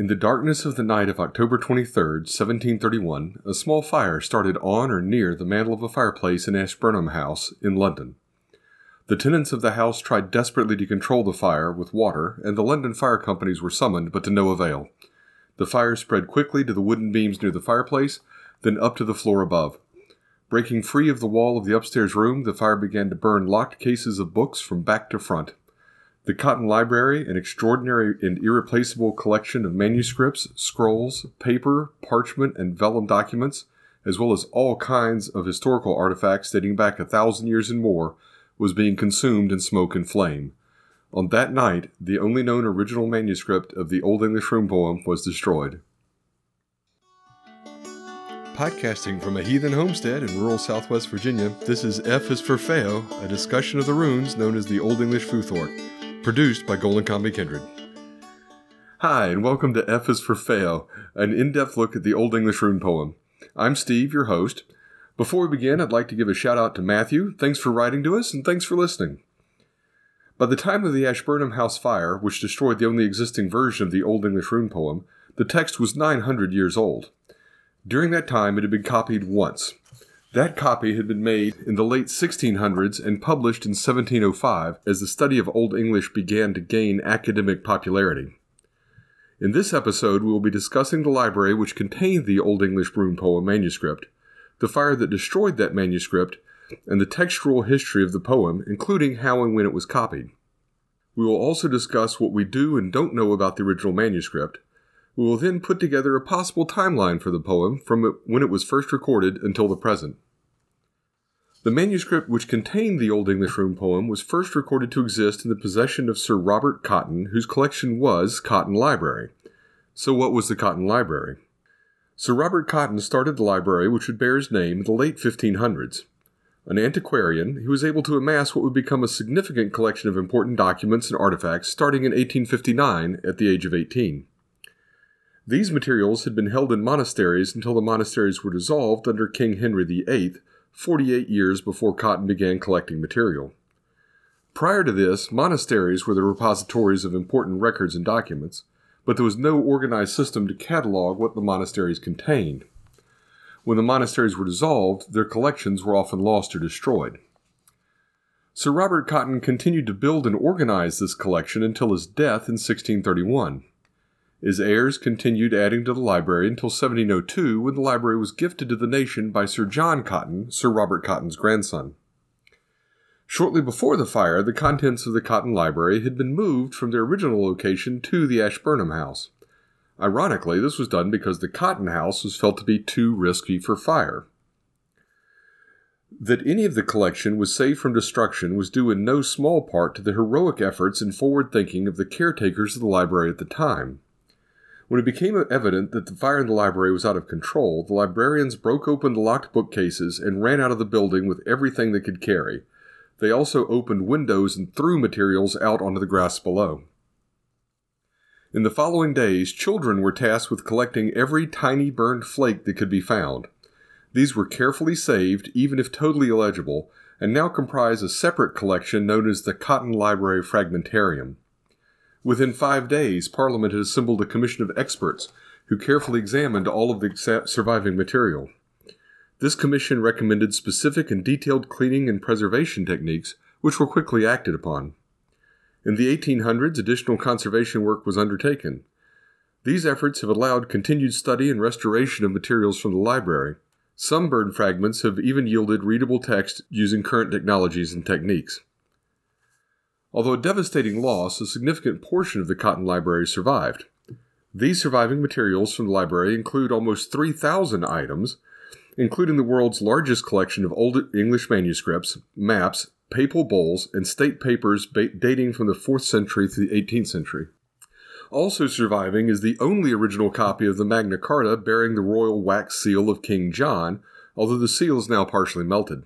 In the darkness of the night of October 23, 1731, a small fire started on or near the mantel of a fireplace in Ashburnham House in London. The tenants of the house tried desperately to control the fire with water, and the London fire companies were summoned, but to no avail. The fire spread quickly to the wooden beams near the fireplace, then up to the floor above. Breaking free of the wall of the upstairs room, the fire began to burn locked cases of books from back to front. The Cotton Library, an extraordinary and irreplaceable collection of manuscripts, scrolls, paper, parchment, and vellum documents, as well as all kinds of historical artifacts dating back a thousand years and more, was being consumed in smoke and flame. On that night, the only known original manuscript of the Old English Rune poem was destroyed. Podcasting from a heathen homestead in rural southwest Virginia, this is F is for Feo, a discussion of the runes known as the Old English Futhorc produced by Golden Combi Kindred. Hi, and welcome to F is for Feo, an in depth look at the Old English rune poem. I'm Steve, your host. Before we begin, I'd like to give a shout out to Matthew. Thanks for writing to us, and thanks for listening. By the time of the Ashburnham House fire, which destroyed the only existing version of the Old English rune poem, the text was 900 years old. During that time, it had been copied once, that copy had been made in the late 1600s and published in 1705 as the study of Old English began to gain academic popularity. In this episode, we will be discussing the library which contained the Old English rune poem manuscript, the fire that destroyed that manuscript, and the textual history of the poem, including how and when it was copied. We will also discuss what we do and don't know about the original manuscript, we will then put together a possible timeline for the poem from when it was first recorded until the present. The manuscript which contained the Old English Rune poem was first recorded to exist in the possession of Sir Robert Cotton, whose collection was Cotton Library. So, what was the Cotton Library? Sir Robert Cotton started the library which would bear his name in the late 1500s. An antiquarian, he was able to amass what would become a significant collection of important documents and artifacts starting in 1859 at the age of 18. These materials had been held in monasteries until the monasteries were dissolved under King Henry VIII, 48 years before Cotton began collecting material. Prior to this, monasteries were the repositories of important records and documents, but there was no organized system to catalog what the monasteries contained. When the monasteries were dissolved, their collections were often lost or destroyed. Sir Robert Cotton continued to build and organize this collection until his death in 1631. His heirs continued adding to the library until 1702 when the library was gifted to the nation by Sir John Cotton, Sir Robert Cotton's grandson. Shortly before the fire, the contents of the Cotton Library had been moved from their original location to the Ashburnham House. Ironically, this was done because the Cotton House was felt to be too risky for fire. That any of the collection was saved from destruction was due in no small part to the heroic efforts and forward thinking of the caretakers of the library at the time. When it became evident that the fire in the library was out of control, the librarians broke open the locked bookcases and ran out of the building with everything they could carry. They also opened windows and threw materials out onto the grass below. In the following days, children were tasked with collecting every tiny burned flake that could be found. These were carefully saved, even if totally illegible, and now comprise a separate collection known as the Cotton Library Fragmentarium. Within five days, Parliament had assembled a commission of experts who carefully examined all of the surviving material. This commission recommended specific and detailed cleaning and preservation techniques, which were quickly acted upon. In the 1800s, additional conservation work was undertaken. These efforts have allowed continued study and restoration of materials from the library. Some burned fragments have even yielded readable text using current technologies and techniques. Although a devastating loss, a significant portion of the Cotton Library survived. These surviving materials from the library include almost 3,000 items, including the world's largest collection of Old English manuscripts, maps, papal bulls, and state papers dating from the 4th century to the 18th century. Also surviving is the only original copy of the Magna Carta bearing the royal wax seal of King John, although the seal is now partially melted.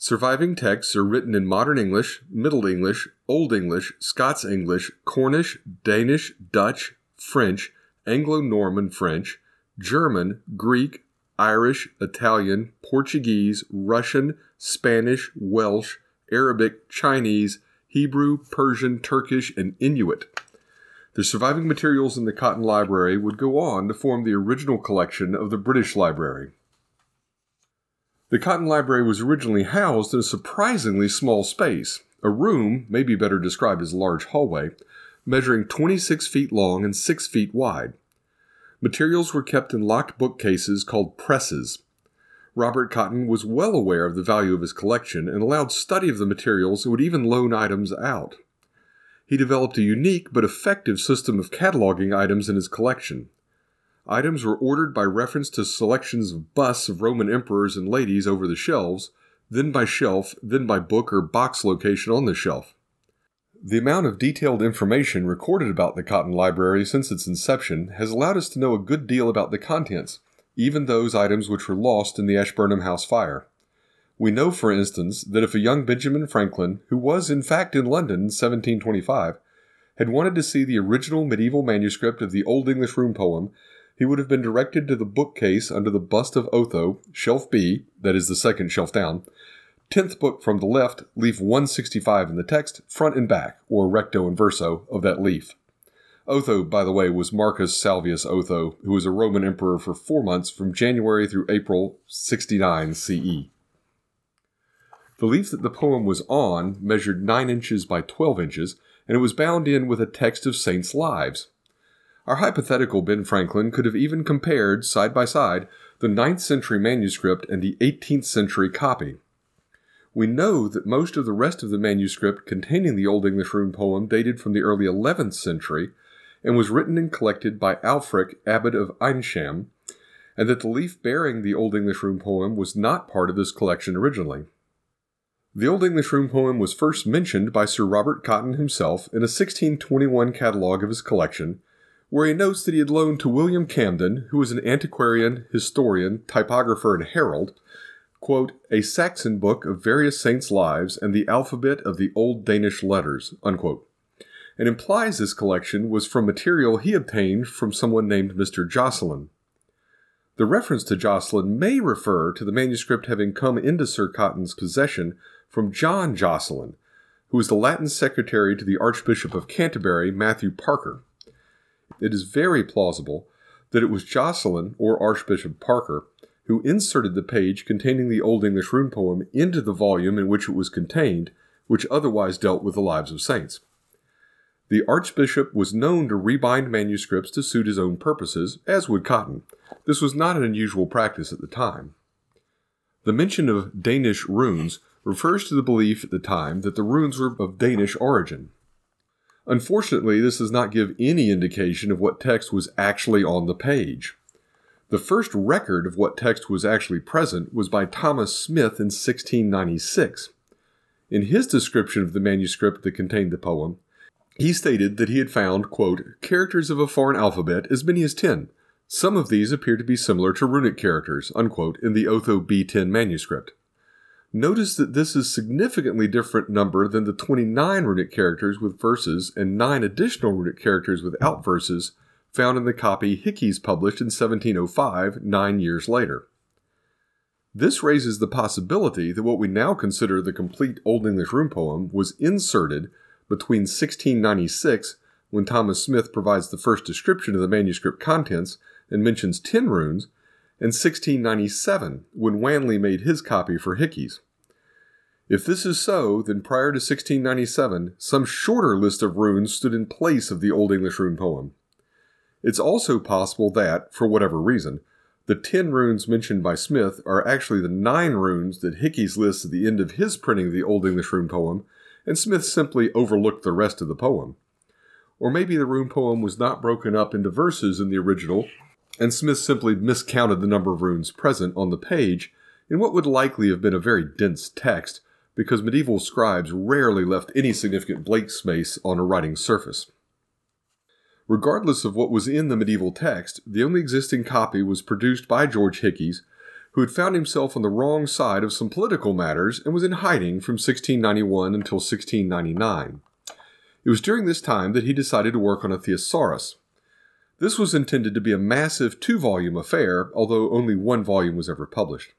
Surviving texts are written in Modern English, Middle English, Old English, Scots English, Cornish, Danish, Dutch, French, Anglo Norman French, German, Greek, Irish, Italian, Portuguese, Russian, Spanish, Welsh, Arabic, Chinese, Hebrew, Persian, Turkish, and Inuit. The surviving materials in the Cotton Library would go on to form the original collection of the British Library. The Cotton Library was originally housed in a surprisingly small space, a room, maybe better described as a large hallway, measuring 26 feet long and 6 feet wide. Materials were kept in locked bookcases called presses. Robert Cotton was well aware of the value of his collection and allowed study of the materials and would even loan items out he developed a unique but effective system of cataloging items in his collection. Items were ordered by reference to selections of busts of Roman emperors and ladies over the shelves, then by shelf, then by book or box location on the shelf. The amount of detailed information recorded about the Cotton Library since its inception has allowed us to know a good deal about the contents, even those items which were lost in the Ashburnham House fire. We know, for instance, that if a young Benjamin Franklin, who was in fact in London in 1725, had wanted to see the original medieval manuscript of the Old English Rune poem, he would have been directed to the bookcase under the bust of Otho, shelf B, that is the second shelf down, tenth book from the left, leaf 165 in the text, front and back, or recto and verso, of that leaf. Otho, by the way, was Marcus Salvius Otho, who was a Roman emperor for four months from January through April 69 CE. The leaf that the poem was on measured 9 inches by 12 inches, and it was bound in with a text of saints' lives. Our hypothetical Ben Franklin could have even compared, side by side, the 9th century manuscript and the 18th century copy. We know that most of the rest of the manuscript containing the Old English Rune poem dated from the early 11th century and was written and collected by Alfric, Abbot of Eynsham, and that the leaf bearing the Old English Rune poem was not part of this collection originally. The Old English Rune poem was first mentioned by Sir Robert Cotton himself in a 1621 catalogue of his collection, where he notes that he had loaned to William Camden, who was an antiquarian, historian, topographer, and herald, quote, a Saxon book of various saints' lives and the alphabet of the old Danish letters, unquote, and implies this collection was from material he obtained from someone named Mr. Jocelyn. The reference to Jocelyn may refer to the manuscript having come into Sir Cotton's possession from John Jocelyn, who was the Latin secretary to the Archbishop of Canterbury, Matthew Parker. It is very plausible that it was Jocelyn, or Archbishop Parker, who inserted the page containing the Old English rune poem into the volume in which it was contained, which otherwise dealt with the lives of saints. The Archbishop was known to rebind manuscripts to suit his own purposes, as would Cotton. This was not an unusual practice at the time. The mention of Danish runes refers to the belief at the time that the runes were of Danish origin. Unfortunately, this does not give any indication of what text was actually on the page. The first record of what text was actually present was by Thomas Smith in 1696. In his description of the manuscript that contained the poem, he stated that he had found, quote, characters of a foreign alphabet as many as ten. Some of these appear to be similar to runic characters, unquote, in the Otho B10 manuscript. Notice that this is significantly different number than the 29 runic characters with verses and 9 additional runic characters without verses found in the copy Hickes published in 1705, nine years later. This raises the possibility that what we now consider the complete Old English rune poem was inserted between 1696, when Thomas Smith provides the first description of the manuscript contents and mentions 10 runes, and 1697, when Wanley made his copy for Hickes. If this is so, then prior to 1697, some shorter list of runes stood in place of the Old English rune poem. It's also possible that, for whatever reason, the ten runes mentioned by Smith are actually the nine runes that Hickes lists at the end of his printing of the Old English rune poem, and Smith simply overlooked the rest of the poem. Or maybe the rune poem was not broken up into verses in the original and Smith simply miscounted the number of runes present on the page in what would likely have been a very dense text, because medieval scribes rarely left any significant blank space on a writing surface. Regardless of what was in the medieval text, the only existing copy was produced by George Hickes, who had found himself on the wrong side of some political matters and was in hiding from 1691 until 1699. It was during this time that he decided to work on a thesaurus, this was intended to be a massive two volume affair, although only one volume was ever published.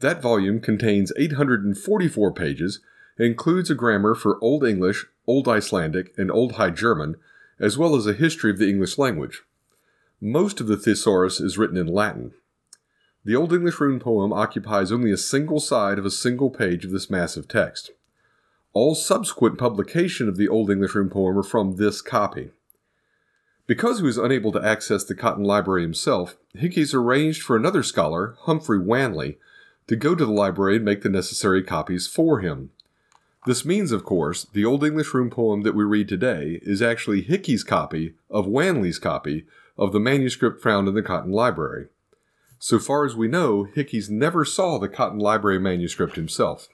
That volume contains 844 pages includes a grammar for Old English, Old Icelandic, and Old High German, as well as a history of the English language. Most of the thesaurus is written in Latin. The Old English rune poem occupies only a single side of a single page of this massive text. All subsequent publication of the Old English rune poem are from this copy. Because he was unable to access the Cotton Library himself, Hickes arranged for another scholar, Humphrey Wanley, to go to the library and make the necessary copies for him. This means, of course, the Old English Rune poem that we read today is actually Hickes' copy of Wanley's copy of the manuscript found in the Cotton Library. So far as we know, Hickes never saw the Cotton Library manuscript himself.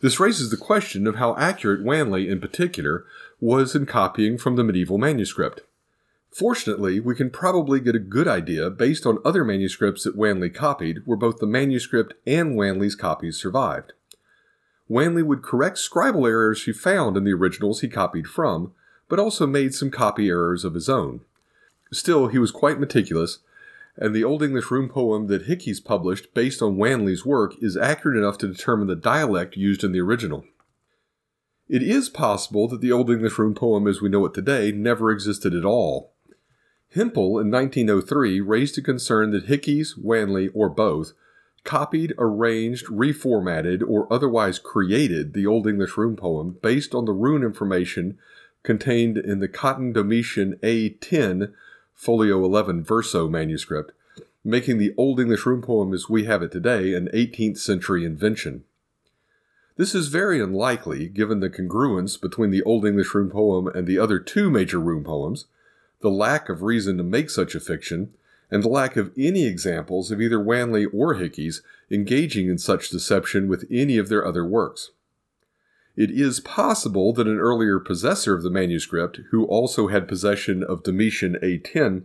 This raises the question of how accurate Wanley, in particular, was in copying from the medieval manuscript. Fortunately, we can probably get a good idea based on other manuscripts that Wanley copied, where both the manuscript and Wanley's copies survived. Wanley would correct scribal errors he found in the originals he copied from, but also made some copy errors of his own. Still, he was quite meticulous, and the Old English rune poem that Hickes published based on Wanley's work is accurate enough to determine the dialect used in the original. It is possible that the Old English rune poem as we know it today never existed at all. Hempl in 1903 raised a concern that Hickes, Wanley, or both copied, arranged, reformatted, or otherwise created the Old English rune poem based on the rune information contained in the Cotton Domitian A10 Folio 11 Verso manuscript, making the Old English rune poem as we have it today an 18th century invention. This is very unlikely given the congruence between the Old English rune poem and the other two major rune poems, the lack of reason to make such a fiction, and the lack of any examples of either Wanley or Hickes engaging in such deception with any of their other works. It is possible that an earlier possessor of the manuscript, who also had possession of Domitian A10,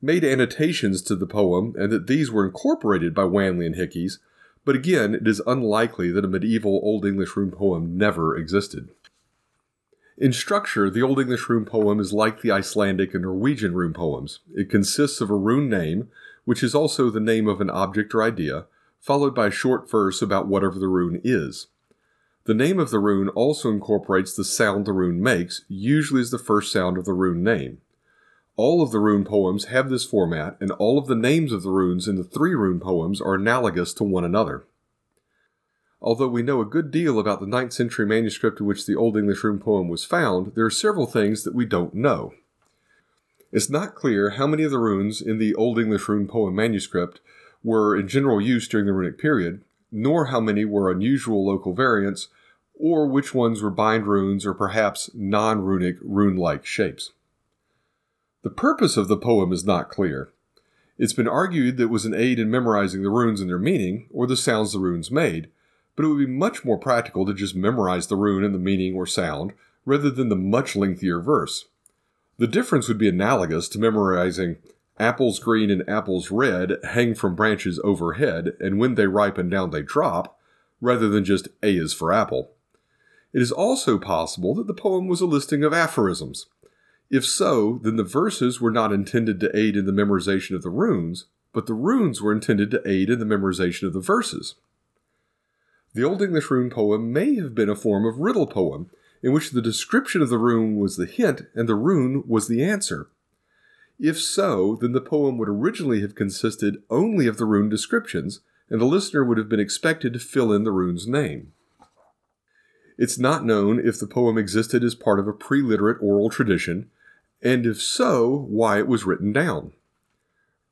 made annotations to the poem and that these were incorporated by Wanley and Hickes, but again, it is unlikely that a medieval Old English rune poem never existed. In structure, the Old English rune poem is like the Icelandic and Norwegian rune poems. It consists of a rune name, which is also the name of an object or idea, followed by a short verse about whatever the rune is. The name of the rune also incorporates the sound the rune makes, usually as the first sound of the rune name. All of the rune poems have this format, and all of the names of the runes in the three rune poems are analogous to one another. Although we know a good deal about the 9th century manuscript in which the Old English rune poem was found, there are several things that we don't know. It's not clear how many of the runes in the Old English rune poem manuscript were in general use during the runic period, nor how many were unusual local variants, or which ones were bind runes or perhaps non runic rune like shapes. The purpose of the poem is not clear. It's been argued that it was an aid in memorizing the runes and their meaning, or the sounds the runes made, but it would be much more practical to just memorize the rune and the meaning or sound, rather than the much lengthier verse. The difference would be analogous to memorizing apples green and apples red hang from branches overhead, and when they ripen down they drop, rather than just A is for apple. It is also possible that the poem was a listing of aphorisms. If so, then the verses were not intended to aid in the memorization of the runes, but the runes were intended to aid in the memorization of the verses. The Old English rune poem may have been a form of riddle poem, in which the description of the rune was the hint and the rune was the answer. If so, then the poem would originally have consisted only of the rune descriptions, and the listener would have been expected to fill in the rune's name. It's not known if the poem existed as part of a pre literate oral tradition, and if so, why it was written down.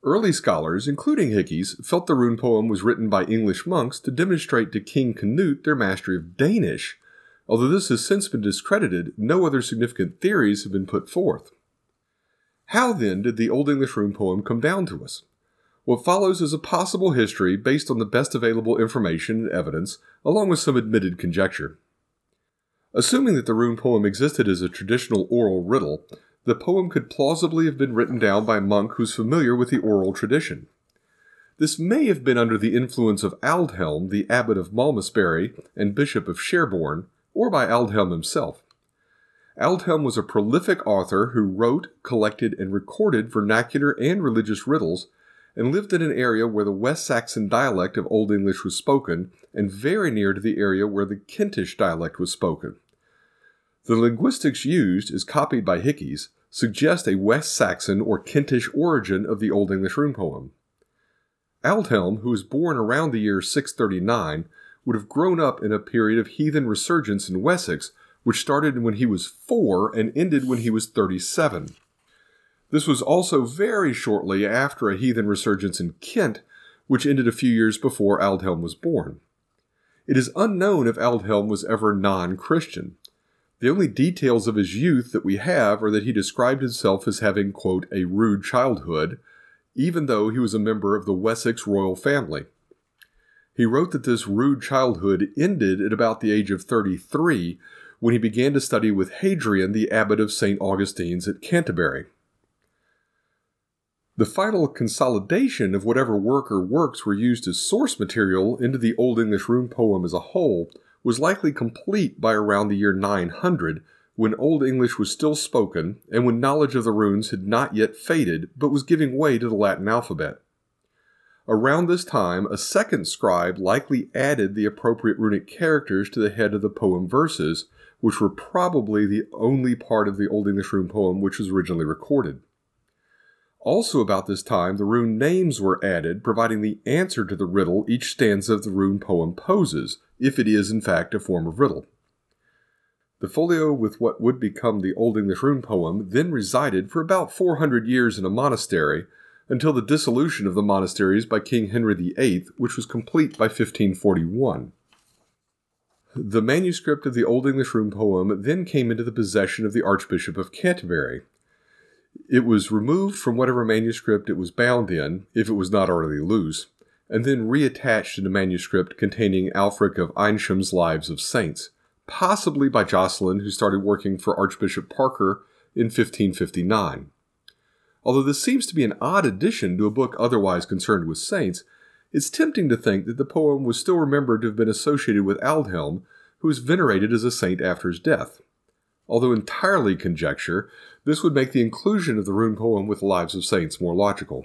Early scholars, including Hickes, felt the rune poem was written by English monks to demonstrate to King Canute their mastery of Danish. Although this has since been discredited, no other significant theories have been put forth. How then did the Old English rune poem come down to us? What follows is a possible history based on the best available information and evidence, along with some admitted conjecture. Assuming that the rune poem existed as a traditional oral riddle, the poem could plausibly have been written down by a monk who's familiar with the oral tradition. This may have been under the influence of Aldhelm, the abbot of Malmesbury and bishop of Sherborne, or by Aldhelm himself. Aldhelm was a prolific author who wrote, collected, and recorded vernacular and religious riddles, and lived in an area where the West Saxon dialect of Old English was spoken, and very near to the area where the Kentish dialect was spoken. The linguistics used, as copied by Hickes, suggest a West Saxon or Kentish origin of the Old English rune poem. Aldhelm, who was born around the year 639, would have grown up in a period of heathen resurgence in Wessex, which started when he was four and ended when he was 37. This was also very shortly after a heathen resurgence in Kent, which ended a few years before Aldhelm was born. It is unknown if Aldhelm was ever non Christian. The only details of his youth that we have are that he described himself as having, quote, a rude childhood, even though he was a member of the Wessex royal family. He wrote that this rude childhood ended at about the age of 33 when he began to study with Hadrian, the abbot of St. Augustine's at Canterbury. The final consolidation of whatever work or works were used as source material into the Old English rune poem as a whole was likely complete by around the year 900, when Old English was still spoken and when knowledge of the runes had not yet faded but was giving way to the Latin alphabet. Around this time, a second scribe likely added the appropriate runic characters to the head of the poem verses, which were probably the only part of the Old English rune poem which was originally recorded. Also, about this time, the rune names were added, providing the answer to the riddle each stanza of the rune poem poses, if it is in fact a form of riddle. The folio with what would become the Old English rune poem then resided for about 400 years in a monastery until the dissolution of the monasteries by King Henry VIII, which was complete by 1541. The manuscript of the Old English rune poem then came into the possession of the Archbishop of Canterbury, it was removed from whatever manuscript it was bound in, if it was not already loose, and then reattached in a manuscript containing Alfric of Eynshamen's Lives of Saints, possibly by Jocelyn, who started working for Archbishop Parker in 1559. Although this seems to be an odd addition to a book otherwise concerned with saints, it's tempting to think that the poem was still remembered to have been associated with Aldhelm, who was venerated as a saint after his death. Although entirely conjecture, this would make the inclusion of the rune poem with Lives of Saints more logical.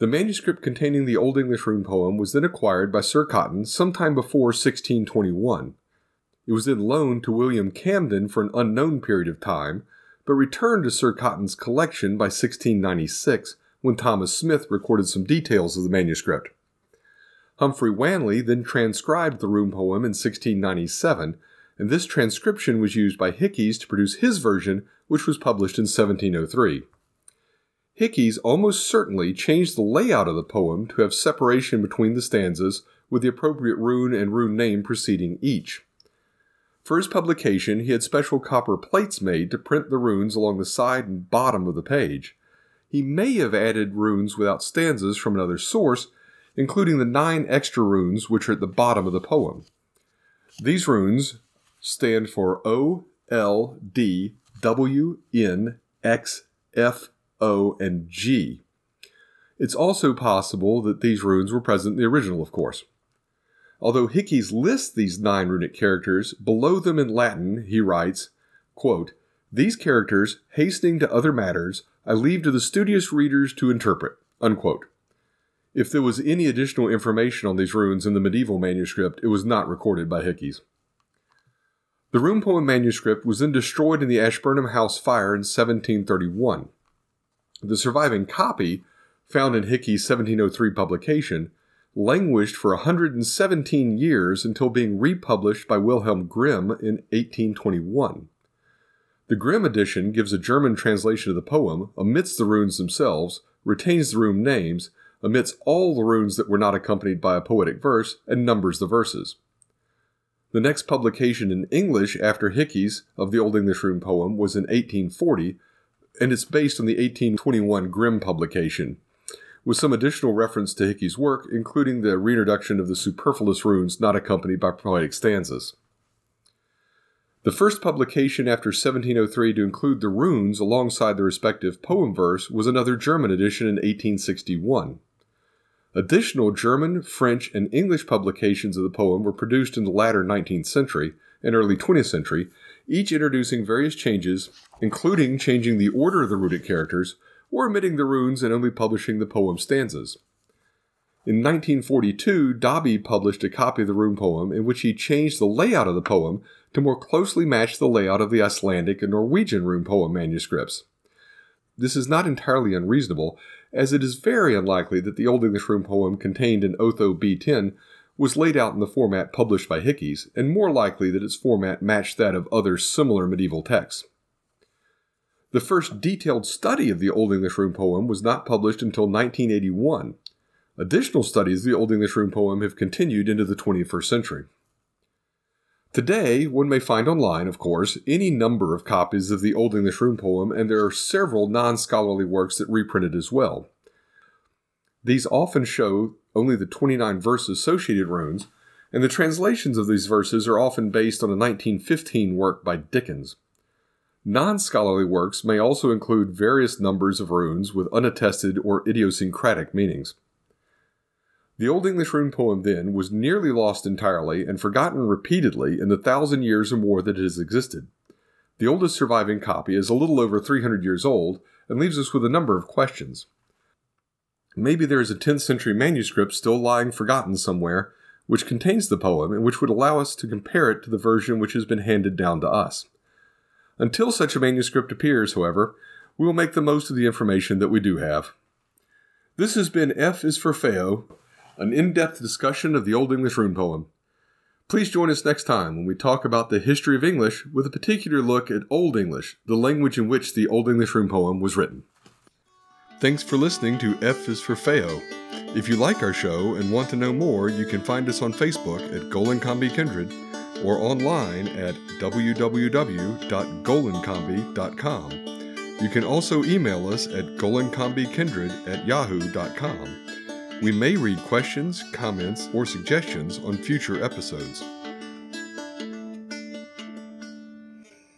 The manuscript containing the Old English rune poem was then acquired by Sir Cotton sometime before 1621. It was then loaned to William Camden for an unknown period of time, but returned to Sir Cotton's collection by 1696 when Thomas Smith recorded some details of the manuscript. Humphrey Wanley then transcribed the rune poem in 1697 and this transcription was used by Hickes to produce his version, which was published in 1703. Hickes almost certainly changed the layout of the poem to have separation between the stanzas with the appropriate rune and rune name preceding each. For his publication, he had special copper plates made to print the runes along the side and bottom of the page. He may have added runes without stanzas from another source, including the nine extra runes which are at the bottom of the poem. These runes stand for O, L, D, W, N, X, F, O, and G. It's also possible that these runes were present in the original, of course. Although Hickes lists these nine runic characters, below them in Latin he writes, quote, These characters, hastening to other matters, I leave to the studious readers to interpret. Unquote. If there was any additional information on these runes in the medieval manuscript, it was not recorded by Hickes. The rune poem manuscript was then destroyed in the Ashburnham House fire in 1731. The surviving copy, found in Hickes' 1703 publication, languished for 117 years until being republished by Wilhelm Grimm in 1821. The Grimm edition gives a German translation of the poem, omits the runes themselves, retains the rune names, omits all the runes that were not accompanied by a poetic verse, and numbers the verses. The next publication in English after Hickes of the Old English Rune poem was in 1840, and it's based on the 1821 Grimm publication, with some additional reference to Hickes' work, including the reintroduction of the superfluous runes not accompanied by poetic stanzas. The first publication after 1703 to include the runes alongside the respective poem verse was another German edition in 1861. Additional German, French, and English publications of the poem were produced in the latter 19th century and early 20th century, each introducing various changes, including changing the order of the runic characters or omitting the runes and only publishing the poem stanzas. In 1942, Dobbie published a copy of the rune poem in which he changed the layout of the poem to more closely match the layout of the Icelandic and Norwegian rune poem manuscripts. This is not entirely unreasonable, as it is very unlikely that the Old English rune poem contained in Otho B10 was laid out in the format published by Hickes, and more likely that its format matched that of other similar medieval texts. The first detailed study of the Old English rune poem was not published until 1981. Additional studies of the Old English rune poem have continued into the 21st century. Today, one may find online, of course, any number of copies of the Old English rune poem, and there are several non scholarly works that reprint it as well. These often show only the 29 verse associated runes, and the translations of these verses are often based on a 1915 work by Dickins. Non scholarly works may also include various numbers of runes with unattested or idiosyncratic meanings. The Old English rune poem, then, was nearly lost entirely and forgotten repeatedly in the thousand years or more that it has existed. The oldest surviving copy is a little over 300 years old and leaves us with a number of questions. Maybe there is a 10th century manuscript still lying forgotten somewhere, which contains the poem and which would allow us to compare it to the version which has been handed down to us. Until such a manuscript appears, however, we will make the most of the information that we do have. This has been F is for Feo, an in depth discussion of the Old English rune poem. Please join us next time when we talk about the history of English with a particular look at Old English, the language in which the Old English rune poem was written. Thanks for listening to F is for Feo. If you like our show and want to know more, you can find us on Facebook at Golancombi Kindred or online at www.golancombi.com. You can also email us at golancombikindred at yahoo.com. We may read questions, comments, or suggestions on future episodes.